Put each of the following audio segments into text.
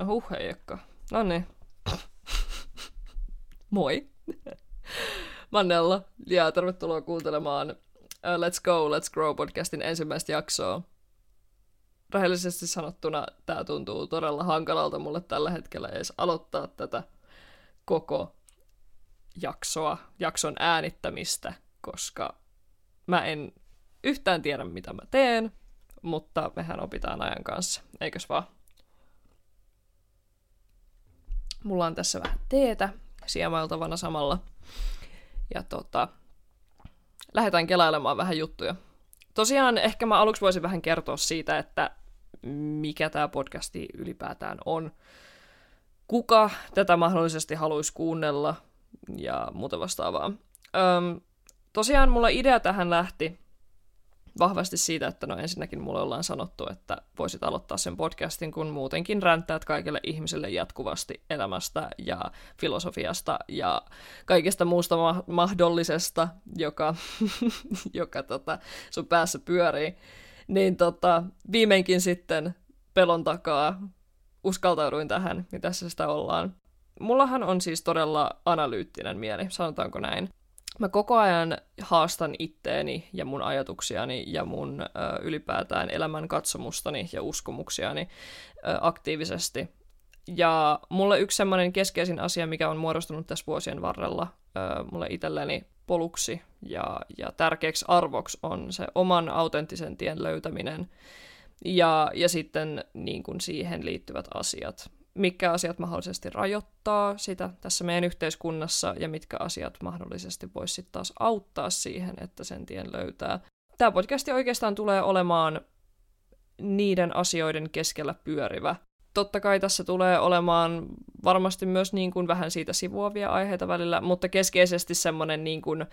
No huh, heijekka. No niin. Moi. Mä oon Nella, ja tervetuloa kuuntelemaan uh, Let's Go, Let's Grow podcastin ensimmäistä jaksoa. Rehellisesti sanottuna tämä tuntuu todella hankalalta mulle tällä hetkellä edes aloittaa tätä koko jaksoa, jakson äänittämistä, koska mä en yhtään tiedä, mitä mä teen, mutta mehän opitaan ajan kanssa, eikös vaan? Mulla on tässä vähän teetä siemailtavana samalla. Ja tota, lähdetään kelailemaan vähän juttuja. Tosiaan ehkä mä aluksi voisin vähän kertoa siitä, että mikä tämä podcasti ylipäätään on. Kuka tätä mahdollisesti haluaisi kuunnella ja muuta vastaavaa. Öm, tosiaan mulla idea tähän lähti vahvasti siitä, että no ensinnäkin mulle ollaan sanottu, että voisit aloittaa sen podcastin, kun muutenkin ränttäät kaikille ihmisille jatkuvasti elämästä ja filosofiasta ja kaikesta muusta ma- mahdollisesta, joka, joka tota, sun päässä pyörii. Niin tota, viimeinkin sitten pelon takaa uskaltauduin tähän, mitä tässä sitä ollaan. Mullahan on siis todella analyyttinen mieli, sanotaanko näin mä koko ajan haastan itteeni ja mun ajatuksiani ja mun ö, ylipäätään elämän katsomustani ja uskomuksiani ö, aktiivisesti. Ja mulle yksi semmoinen keskeisin asia, mikä on muodostunut tässä vuosien varrella ö, mulle itselleni poluksi ja, ja tärkeäksi arvoksi on se oman autenttisen tien löytäminen ja, ja sitten niin kuin siihen liittyvät asiat mitkä asiat mahdollisesti rajoittaa sitä tässä meidän yhteiskunnassa ja mitkä asiat mahdollisesti voisi sitten taas auttaa siihen, että sen tien löytää. Tämä podcasti oikeastaan tulee olemaan niiden asioiden keskellä pyörivä. Totta kai tässä tulee olemaan varmasti myös niin kuin vähän siitä sivuavia aiheita välillä, mutta keskeisesti semmoinen niin kuin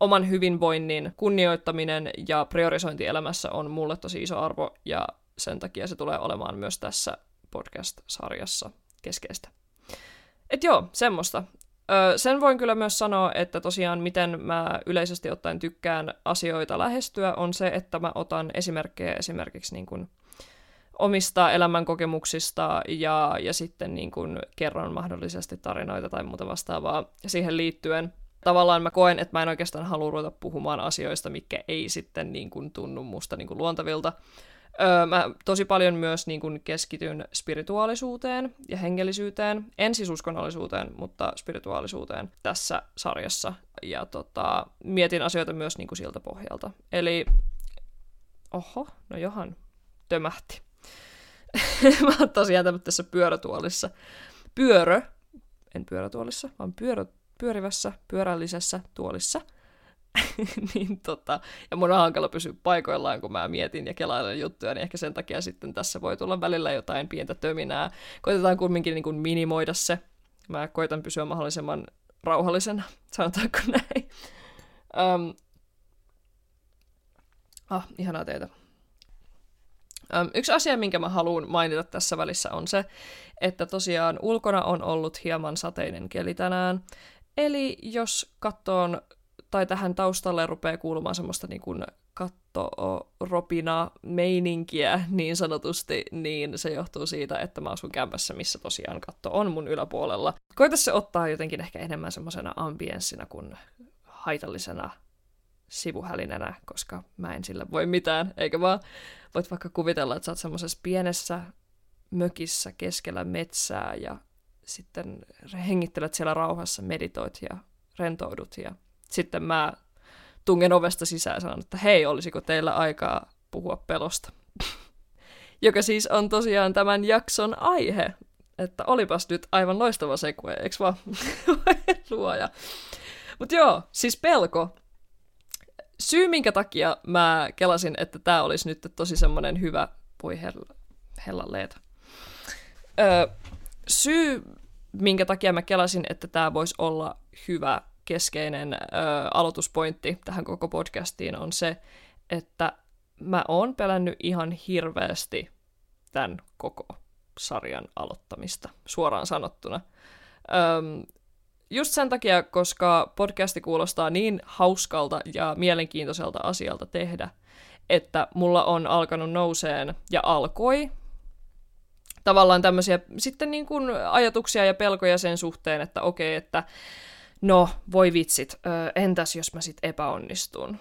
oman hyvinvoinnin kunnioittaminen ja priorisointi elämässä on mulle tosi iso arvo ja sen takia se tulee olemaan myös tässä podcast-sarjassa keskeistä. Et joo, semmoista. Öö, sen voin kyllä myös sanoa, että tosiaan miten mä yleisesti ottaen tykkään asioita lähestyä, on se, että mä otan esimerkkejä esimerkiksi niin kuin omista elämänkokemuksista ja, ja sitten niin kuin kerron mahdollisesti tarinoita tai muuta vastaavaa siihen liittyen. Tavallaan mä koen, että mä en oikeastaan halua ruveta puhumaan asioista, mikä ei sitten niin kuin tunnu musta niin kuin luontavilta, Öö, mä tosi paljon myös niin kun keskityn spirituaalisuuteen ja hengellisyyteen, en siis uskonnollisuuteen, mutta spirituaalisuuteen tässä sarjassa. Ja tota, mietin asioita myös niin siltä pohjalta. Eli, oho, no johan, tömähti. mä oon tosiaan tässä pyörätuolissa. Pyörö, en pyörätuolissa, vaan pyörö, pyörivässä, pyörällisessä tuolissa – niin tota, ja mun on hankala pysyä paikoillaan, kun mä mietin ja kelailen juttuja, niin ehkä sen takia sitten tässä voi tulla välillä jotain pientä töminää. Koitetaan kumminkin niin kuin minimoida se. Mä koitan pysyä mahdollisimman rauhallisena, sanotaanko näin. Um, ah, ihanaa teitä. Um, yksi asia, minkä mä haluan mainita tässä välissä on se, että tosiaan ulkona on ollut hieman sateinen keli tänään. Eli jos kattoon tai tähän taustalle rupeaa kuulumaan semmoista niin kuin kattoropina meininkiä niin sanotusti, niin se johtuu siitä, että mä asun kämpässä, missä tosiaan katto on mun yläpuolella. Koita se ottaa jotenkin ehkä enemmän semmoisena ambienssina kuin haitallisena sivuhälinänä, koska mä en sillä voi mitään, eikä vaan voit vaikka kuvitella, että sä oot semmoisessa pienessä mökissä keskellä metsää ja sitten hengittelet siellä rauhassa, meditoit ja rentoudut ja sitten mä tungen ovesta sisään ja sanon, että hei, olisiko teillä aikaa puhua pelosta? Joka siis on tosiaan tämän jakson aihe. Että olipas nyt aivan loistava sekue, eikö vaan? Luoja. Mutta joo, siis pelko. Syy, minkä takia mä kelasin, että tämä olisi nyt tosi semmoinen hyvä, voi hella, hella. Öö, syy, minkä takia mä kelasin, että tämä voisi olla hyvä keskeinen ö, aloituspointti tähän koko podcastiin on se, että mä oon pelännyt ihan hirveästi tämän koko sarjan aloittamista, suoraan sanottuna. Öm, just sen takia, koska podcasti kuulostaa niin hauskalta ja mielenkiintoiselta asialta tehdä, että mulla on alkanut nouseen ja alkoi tavallaan tämmöisiä sitten niin kuin ajatuksia ja pelkoja sen suhteen, että okei, että no voi vitsit, entäs jos mä sit epäonnistun?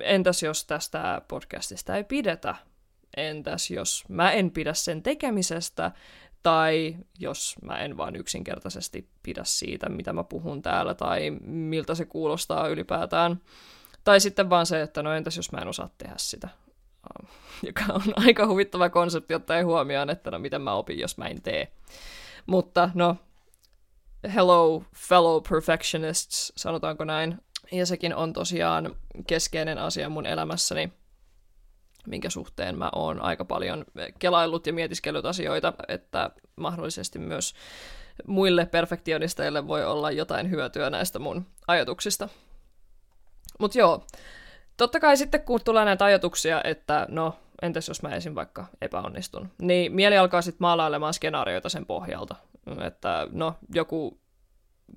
Entäs jos tästä podcastista ei pidetä? Entäs jos mä en pidä sen tekemisestä? Tai jos mä en vaan yksinkertaisesti pidä siitä, mitä mä puhun täällä, tai miltä se kuulostaa ylipäätään. Tai sitten vaan se, että no entäs jos mä en osaa tehdä sitä. Joka on aika huvittava konsepti ottaen huomioon, että no miten mä opin, jos mä en tee. Mutta no, hello fellow perfectionists, sanotaanko näin. Ja sekin on tosiaan keskeinen asia mun elämässäni, minkä suhteen mä oon aika paljon kelaillut ja mietiskellyt asioita, että mahdollisesti myös muille perfektionisteille voi olla jotain hyötyä näistä mun ajatuksista. Mutta joo, totta kai sitten kun tulee näitä ajatuksia, että no, entäs jos mä esim. vaikka epäonnistun, niin mieli alkaa sitten maalailemaan skenaarioita sen pohjalta. Että no, joku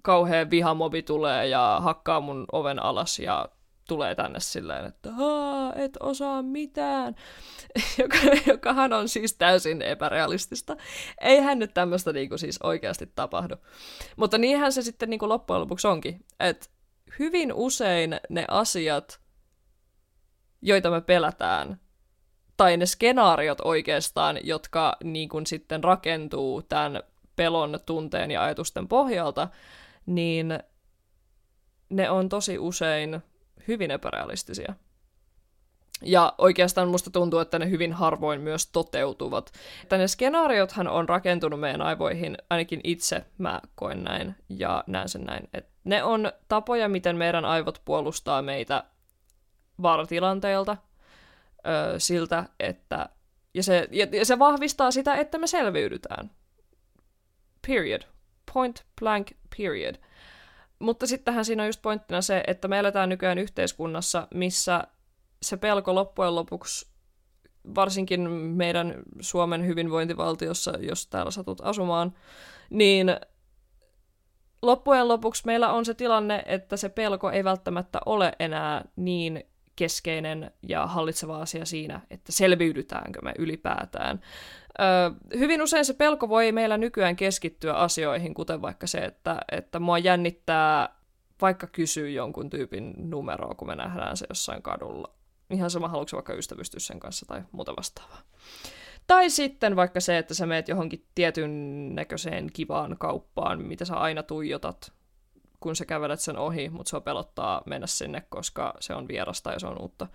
kauhea vihamobi tulee ja hakkaa mun oven alas ja tulee tänne silleen, että et osaa mitään, joka, jokahan on siis täysin epärealistista. Eihän nyt tämmöistä niinku siis oikeasti tapahdu. Mutta niinhän se sitten niinku loppujen lopuksi onkin, että hyvin usein ne asiat, joita me pelätään, tai ne skenaariot oikeastaan, jotka niin sitten rakentuu tämän pelon, tunteen ja ajatusten pohjalta, niin ne on tosi usein hyvin epärealistisia. Ja oikeastaan musta tuntuu, että ne hyvin harvoin myös toteutuvat. Että ne skenaariothan on rakentunut meidän aivoihin, ainakin itse mä koen näin ja näen sen näin. Että ne on tapoja, miten meidän aivot puolustaa meitä vaaratilanteilta, siltä, että... Ja se, ja se vahvistaa sitä, että me selviydytään. Period. Point blank period. Mutta sittenhän siinä on just pointtina se, että me eletään nykyään yhteiskunnassa, missä se pelko loppujen lopuksi, varsinkin meidän Suomen hyvinvointivaltiossa, jos täällä satut asumaan, niin loppujen lopuksi meillä on se tilanne, että se pelko ei välttämättä ole enää niin keskeinen ja hallitseva asia siinä, että selviydytäänkö me ylipäätään. Ö, hyvin usein se pelko voi meillä nykyään keskittyä asioihin, kuten vaikka se, että, että mua jännittää vaikka kysyä jonkun tyypin numeroa, kun me nähdään se jossain kadulla. Ihan sama, haluatko vaikka ystävystyä sen kanssa tai muuta vastaavaa. Tai sitten vaikka se, että sä meet johonkin tietyn näköiseen kivaan kauppaan, mitä sä aina tuijotat, kun sä kävelet sen ohi, mutta se pelottaa mennä sinne, koska se on vierasta ja se on uutta.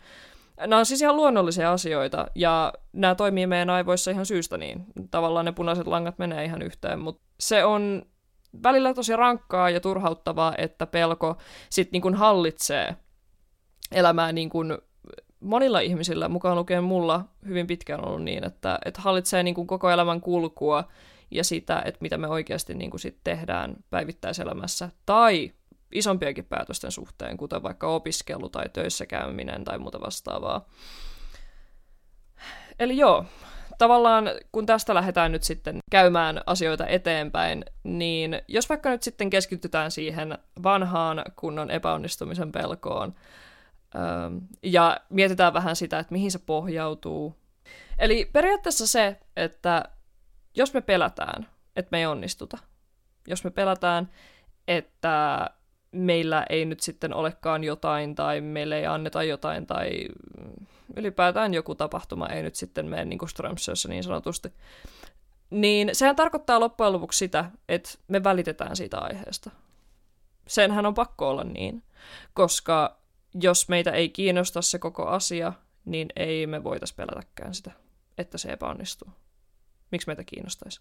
Nämä on siis ihan luonnollisia asioita, ja nämä toimii meidän aivoissa ihan syystä niin. Tavallaan ne punaiset langat menee ihan yhteen, mutta se on välillä tosi rankkaa ja turhauttavaa, että pelko sitten niin kuin hallitsee elämää niin kuin monilla ihmisillä, mukaan lukien mulla, hyvin pitkään ollut niin, että, että hallitsee niin kuin koko elämän kulkua ja sitä, että mitä me oikeasti niin kuin sit tehdään päivittäiselämässä. Tai isompiakin päätösten suhteen, kuten vaikka opiskelu tai töissä käyminen tai muuta vastaavaa. Eli joo, tavallaan kun tästä lähdetään nyt sitten käymään asioita eteenpäin, niin jos vaikka nyt sitten keskitytään siihen vanhaan kunnon epäonnistumisen pelkoon, ähm, ja mietitään vähän sitä, että mihin se pohjautuu. Eli periaatteessa se, että jos me pelätään, että me ei onnistuta, jos me pelätään, että meillä ei nyt sitten olekaan jotain tai meille ei anneta jotain tai ylipäätään joku tapahtuma ei nyt sitten mene niin kuin Strömsössä niin sanotusti, niin sehän tarkoittaa loppujen lopuksi sitä, että me välitetään siitä aiheesta. Senhän on pakko olla niin, koska jos meitä ei kiinnosta se koko asia, niin ei me voitaisi pelätäkään sitä, että se epäonnistuu. Miksi meitä kiinnostaisi?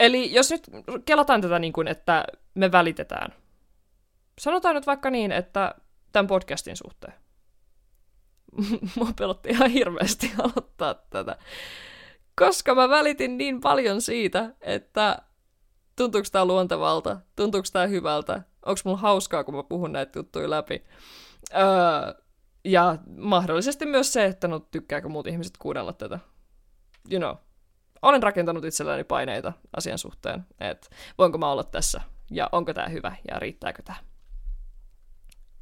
Eli jos nyt kelataan tätä niin kuin, että me välitetään. Sanotaan nyt vaikka niin, että tämän podcastin suhteen. Mua pelotti ihan hirveästi aloittaa tätä. Koska mä välitin niin paljon siitä, että tuntuuko tämä luontevalta, tuntuuko tämä hyvältä, onko mulla hauskaa, kun mä puhun näitä juttuja läpi. Öö, ja mahdollisesti myös se, että no tykkääkö muut ihmiset kuunnella tätä. You know olen rakentanut itselleni paineita asian suhteen, että voinko mä olla tässä ja onko tämä hyvä ja riittääkö tämä.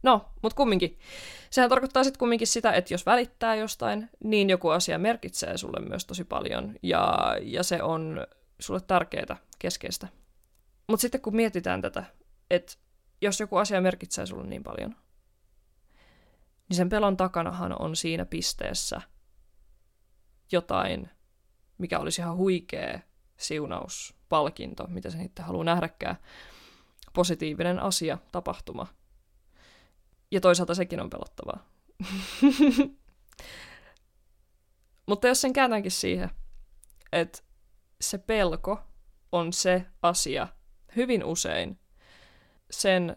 No, mutta kumminkin. Sehän tarkoittaa sitten kumminkin sitä, että jos välittää jostain, niin joku asia merkitsee sulle myös tosi paljon, ja, ja se on sulle tärkeää, keskeistä. Mutta sitten kun mietitään tätä, että jos joku asia merkitsee sulle niin paljon, niin sen pelon takanahan on siinä pisteessä jotain, mikä olisi ihan huikea siunaus, palkinto, mitä se sitten haluaa nähdäkään, positiivinen asia, tapahtuma. Ja toisaalta sekin on pelottavaa. Mutta jos sen käännänkin siihen, että se pelko on se asia hyvin usein sen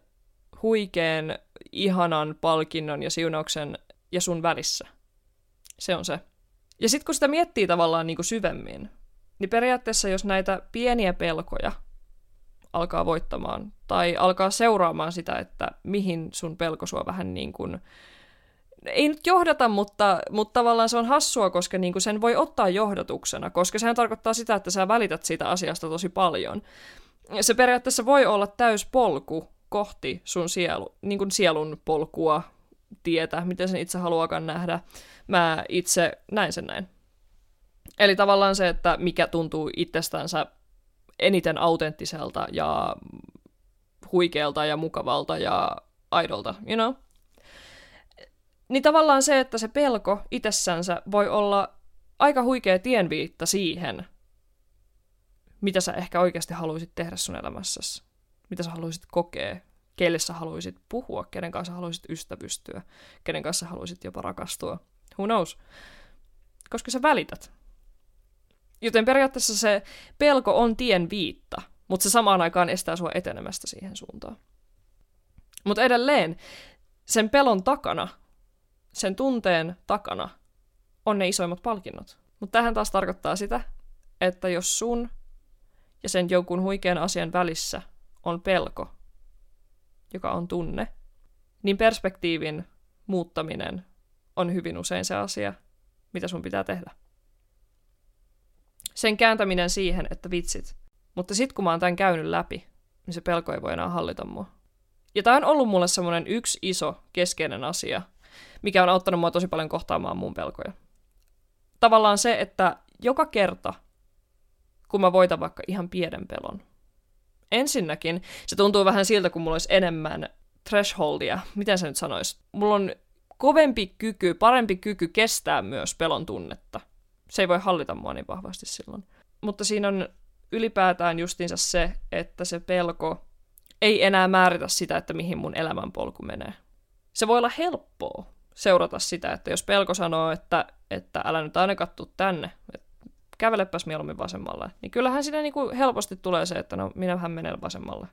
huikean, ihanan palkinnon ja siunauksen ja sun välissä. Se on se. Ja sitten kun sitä miettii tavallaan niin kuin syvemmin, niin periaatteessa jos näitä pieniä pelkoja alkaa voittamaan tai alkaa seuraamaan sitä, että mihin sun pelko sua vähän niin kuin, ei nyt johdata, mutta, mutta tavallaan se on hassua, koska niin kuin sen voi ottaa johdatuksena, koska sehän tarkoittaa sitä, että sä välität siitä asiasta tosi paljon. Se periaatteessa voi olla täys polku kohti sun sielu, niin kuin sielun polkua, tietä, miten sen itse haluakaan nähdä. Mä itse näin sen näin. Eli tavallaan se, että mikä tuntuu itsestänsä eniten autenttiselta ja huikealta ja mukavalta ja aidolta, you know? Niin tavallaan se, että se pelko itsessänsä voi olla aika huikea tienviitta siihen, mitä sä ehkä oikeasti haluaisit tehdä sun elämässäsi. Mitä sä haluaisit kokea, keille sä haluaisit puhua, kenen kanssa haluaisit ystävystyä, kenen kanssa haluaisit jopa rakastua. Who knows? Koska sä välität. Joten periaatteessa se pelko on tien viitta, mutta se samaan aikaan estää sua etenemästä siihen suuntaan. Mutta edelleen, sen pelon takana, sen tunteen takana, on ne isoimmat palkinnot. Mutta tähän taas tarkoittaa sitä, että jos sun ja sen jonkun huikean asian välissä on pelko, joka on tunne, niin perspektiivin muuttaminen on hyvin usein se asia, mitä sun pitää tehdä sen kääntäminen siihen, että vitsit. Mutta sitten kun mä oon tämän käynyt läpi, niin se pelko ei voi enää hallita mua. Ja tämä on ollut mulle semmoinen yksi iso keskeinen asia, mikä on auttanut mua tosi paljon kohtaamaan mun pelkoja. Tavallaan se, että joka kerta, kun mä voitan vaikka ihan pienen pelon, ensinnäkin se tuntuu vähän siltä, kun mulla olisi enemmän thresholdia, miten se nyt sanoisi. Mulla on kovempi kyky, parempi kyky kestää myös pelon tunnetta se ei voi hallita mua niin vahvasti silloin. Mutta siinä on ylipäätään justiinsa se, että se pelko ei enää määritä sitä, että mihin mun elämänpolku menee. Se voi olla helppoa seurata sitä, että jos pelko sanoo, että, että älä nyt aina kattu tänne, että kävelepäs mieluummin vasemmalle, niin kyllähän siinä niin kuin helposti tulee se, että no minähän menen vasemmalle.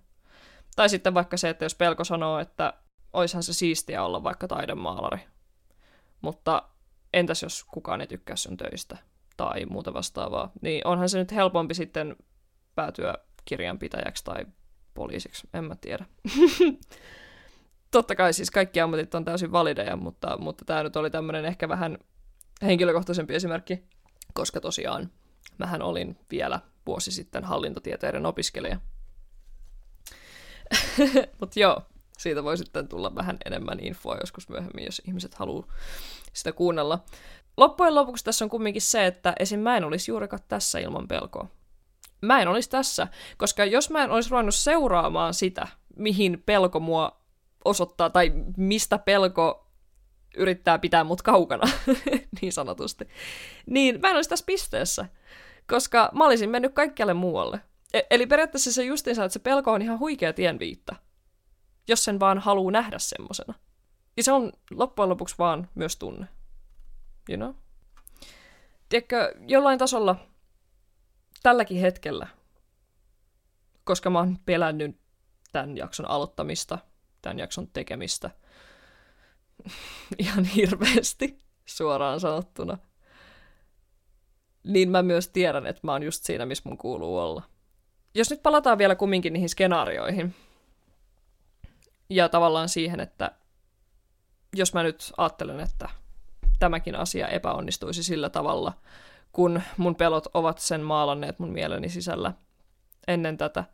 Tai sitten vaikka se, että jos pelko sanoo, että oishan se siistiä olla vaikka taidemaalari, mutta entäs jos kukaan ei tykkää sun töistä? Tai muuta vastaavaa, niin onhan se nyt helpompi sitten päätyä kirjanpitäjäksi tai poliisiksi, en mä tiedä. Totta kai siis kaikki ammatit on täysin valideja, mutta, mutta tämä nyt oli tämmöinen ehkä vähän henkilökohtaisempi esimerkki, koska tosiaan mähän olin vielä vuosi sitten hallintotieteiden opiskelija. mutta joo, siitä voi sitten tulla vähän enemmän infoa joskus myöhemmin, jos ihmiset haluaa sitä kuunnella. Loppujen lopuksi tässä on kumminkin se, että esim. mä en olisi juurikaan tässä ilman pelkoa. Mä en olisi tässä, koska jos mä en olisi ruvennut seuraamaan sitä, mihin pelko mua osoittaa, tai mistä pelko yrittää pitää mut kaukana, niin sanotusti, niin mä en olisi tässä pisteessä, koska mä olisin mennyt kaikkialle muualle. E- eli periaatteessa se justiinsa, että se pelko on ihan huikea tienviitta, jos sen vaan haluaa nähdä semmosena. Ja se on loppujen lopuksi vaan myös tunne. You know? Tiedätkö, jollain tasolla tälläkin hetkellä, koska mä oon pelännyt tämän jakson aloittamista, tämän jakson tekemistä, ihan hirveästi suoraan sanottuna, niin mä myös tiedän, että mä oon just siinä, missä mun kuuluu olla. Jos nyt palataan vielä kumminkin niihin skenaarioihin, ja tavallaan siihen, että jos mä nyt ajattelen, että tämäkin asia epäonnistuisi sillä tavalla, kun mun pelot ovat sen maalanneet mun mieleni sisällä ennen tätä,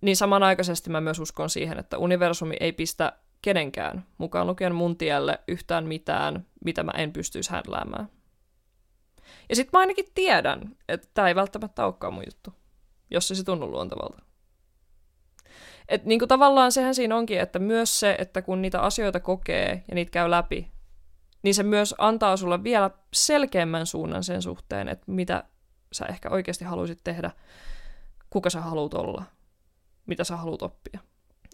niin samanaikaisesti mä myös uskon siihen, että universumi ei pistä kenenkään, mukaan lukien mun tielle, yhtään mitään, mitä mä en pystyisi händläämään. Ja sit mä ainakin tiedän, että tämä ei välttämättä olekaan mun juttu, jos se tunnu luontevalta. Et niin kuin tavallaan sehän siinä onkin, että myös se, että kun niitä asioita kokee ja niitä käy läpi, niin se myös antaa sulle vielä selkeämmän suunnan sen suhteen, että mitä sä ehkä oikeasti haluaisit tehdä, kuka sä haluat olla, mitä sä haluat oppia.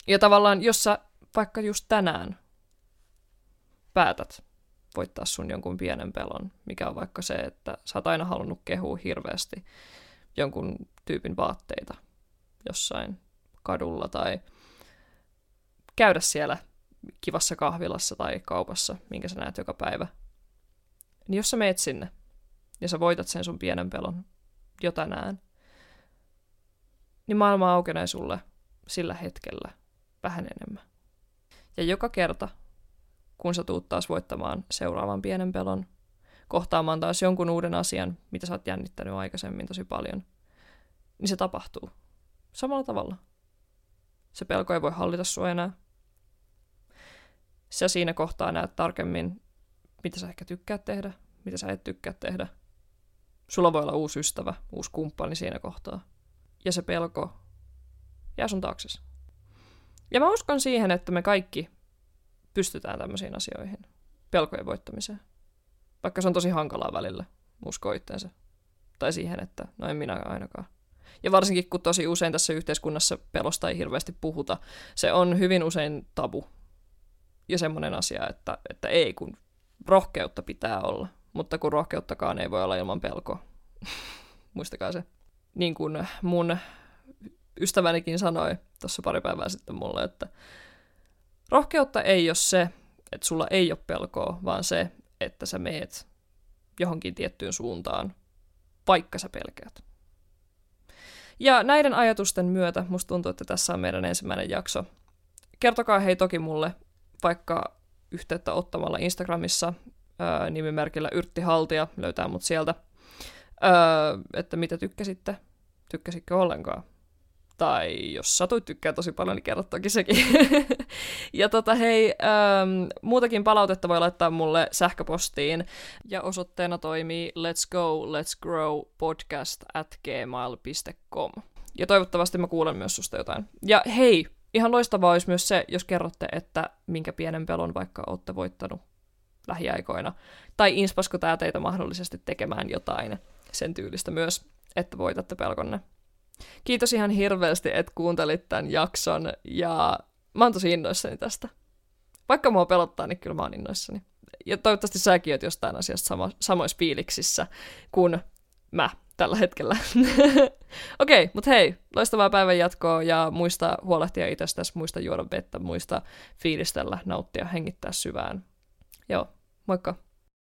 Ja tavallaan, jos sä vaikka just tänään päätät voittaa sun jonkun pienen pelon, mikä on vaikka se, että sä oot aina halunnut kehua hirveästi jonkun tyypin vaatteita jossain kadulla tai käydä siellä kivassa kahvilassa tai kaupassa, minkä sä näet joka päivä. Niin jos sä meet sinne ja sä voitat sen sun pienen pelon jo tänään, niin maailma aukenee sulle sillä hetkellä vähän enemmän. Ja joka kerta, kun sä tuut taas voittamaan seuraavan pienen pelon, kohtaamaan taas jonkun uuden asian, mitä sä oot jännittänyt aikaisemmin tosi paljon, niin se tapahtuu. Samalla tavalla. Se pelko ei voi hallita sua enää. Sä siinä kohtaa näet tarkemmin, mitä sä ehkä tykkäät tehdä, mitä sä et tykkää tehdä. Sulla voi olla uusi ystävä, uusi kumppani siinä kohtaa. Ja se pelko jää sun taakses. Ja mä uskon siihen, että me kaikki pystytään tämmöisiin asioihin. Pelkojen voittamiseen. Vaikka se on tosi hankalaa välillä uskoa itteensä. Tai siihen, että no en minä ainakaan. Ja varsinkin kun tosi usein tässä yhteiskunnassa pelosta ei hirveästi puhuta, se on hyvin usein tabu. Ja semmoinen asia, että, että ei, kun rohkeutta pitää olla. Mutta kun rohkeuttakaan ei voi olla ilman pelkoa. Muistakaa se. Niin kuin mun ystävänikin sanoi tuossa pari päivää sitten mulle, että rohkeutta ei ole se, että sulla ei ole pelkoa, vaan se, että sä meet johonkin tiettyyn suuntaan, vaikka sä pelkäät. Ja näiden ajatusten myötä musta tuntuu, että tässä on meidän ensimmäinen jakso. Kertokaa hei toki mulle vaikka yhteyttä ottamalla Instagramissa ää, nimimerkillä Yrtti Haltia, löytää mut sieltä, ää, että mitä tykkäsitte, tykkäsitkö ollenkaan tai jos satuit tykkää tosi paljon, niin kerro toki sekin. ja tota hei, ähm, muutakin palautetta voi laittaa mulle sähköpostiin, ja osoitteena toimii let's go, let's grow podcast at gmail.com. Ja toivottavasti mä kuulen myös susta jotain. Ja hei, ihan loistavaa olisi myös se, jos kerrotte, että minkä pienen pelon vaikka olette voittanut lähiaikoina. Tai inspasko tää teitä mahdollisesti tekemään jotain sen tyylistä myös, että voitatte pelkonne. Kiitos ihan hirveästi, että kuuntelit tämän jakson ja mä oon tosi innoissani tästä. Vaikka mua pelottaa, niin kyllä mä oon innoissani. Ja toivottavasti säkin oot jostain asiasta samo- samoissa fiiliksissä kuin mä tällä hetkellä. Okei, okay, mutta hei, loistavaa päivän jatkoa ja muista huolehtia itsestäsi, muista juoda vettä, muista fiilistellä, nauttia, hengittää syvään. Joo, moikka!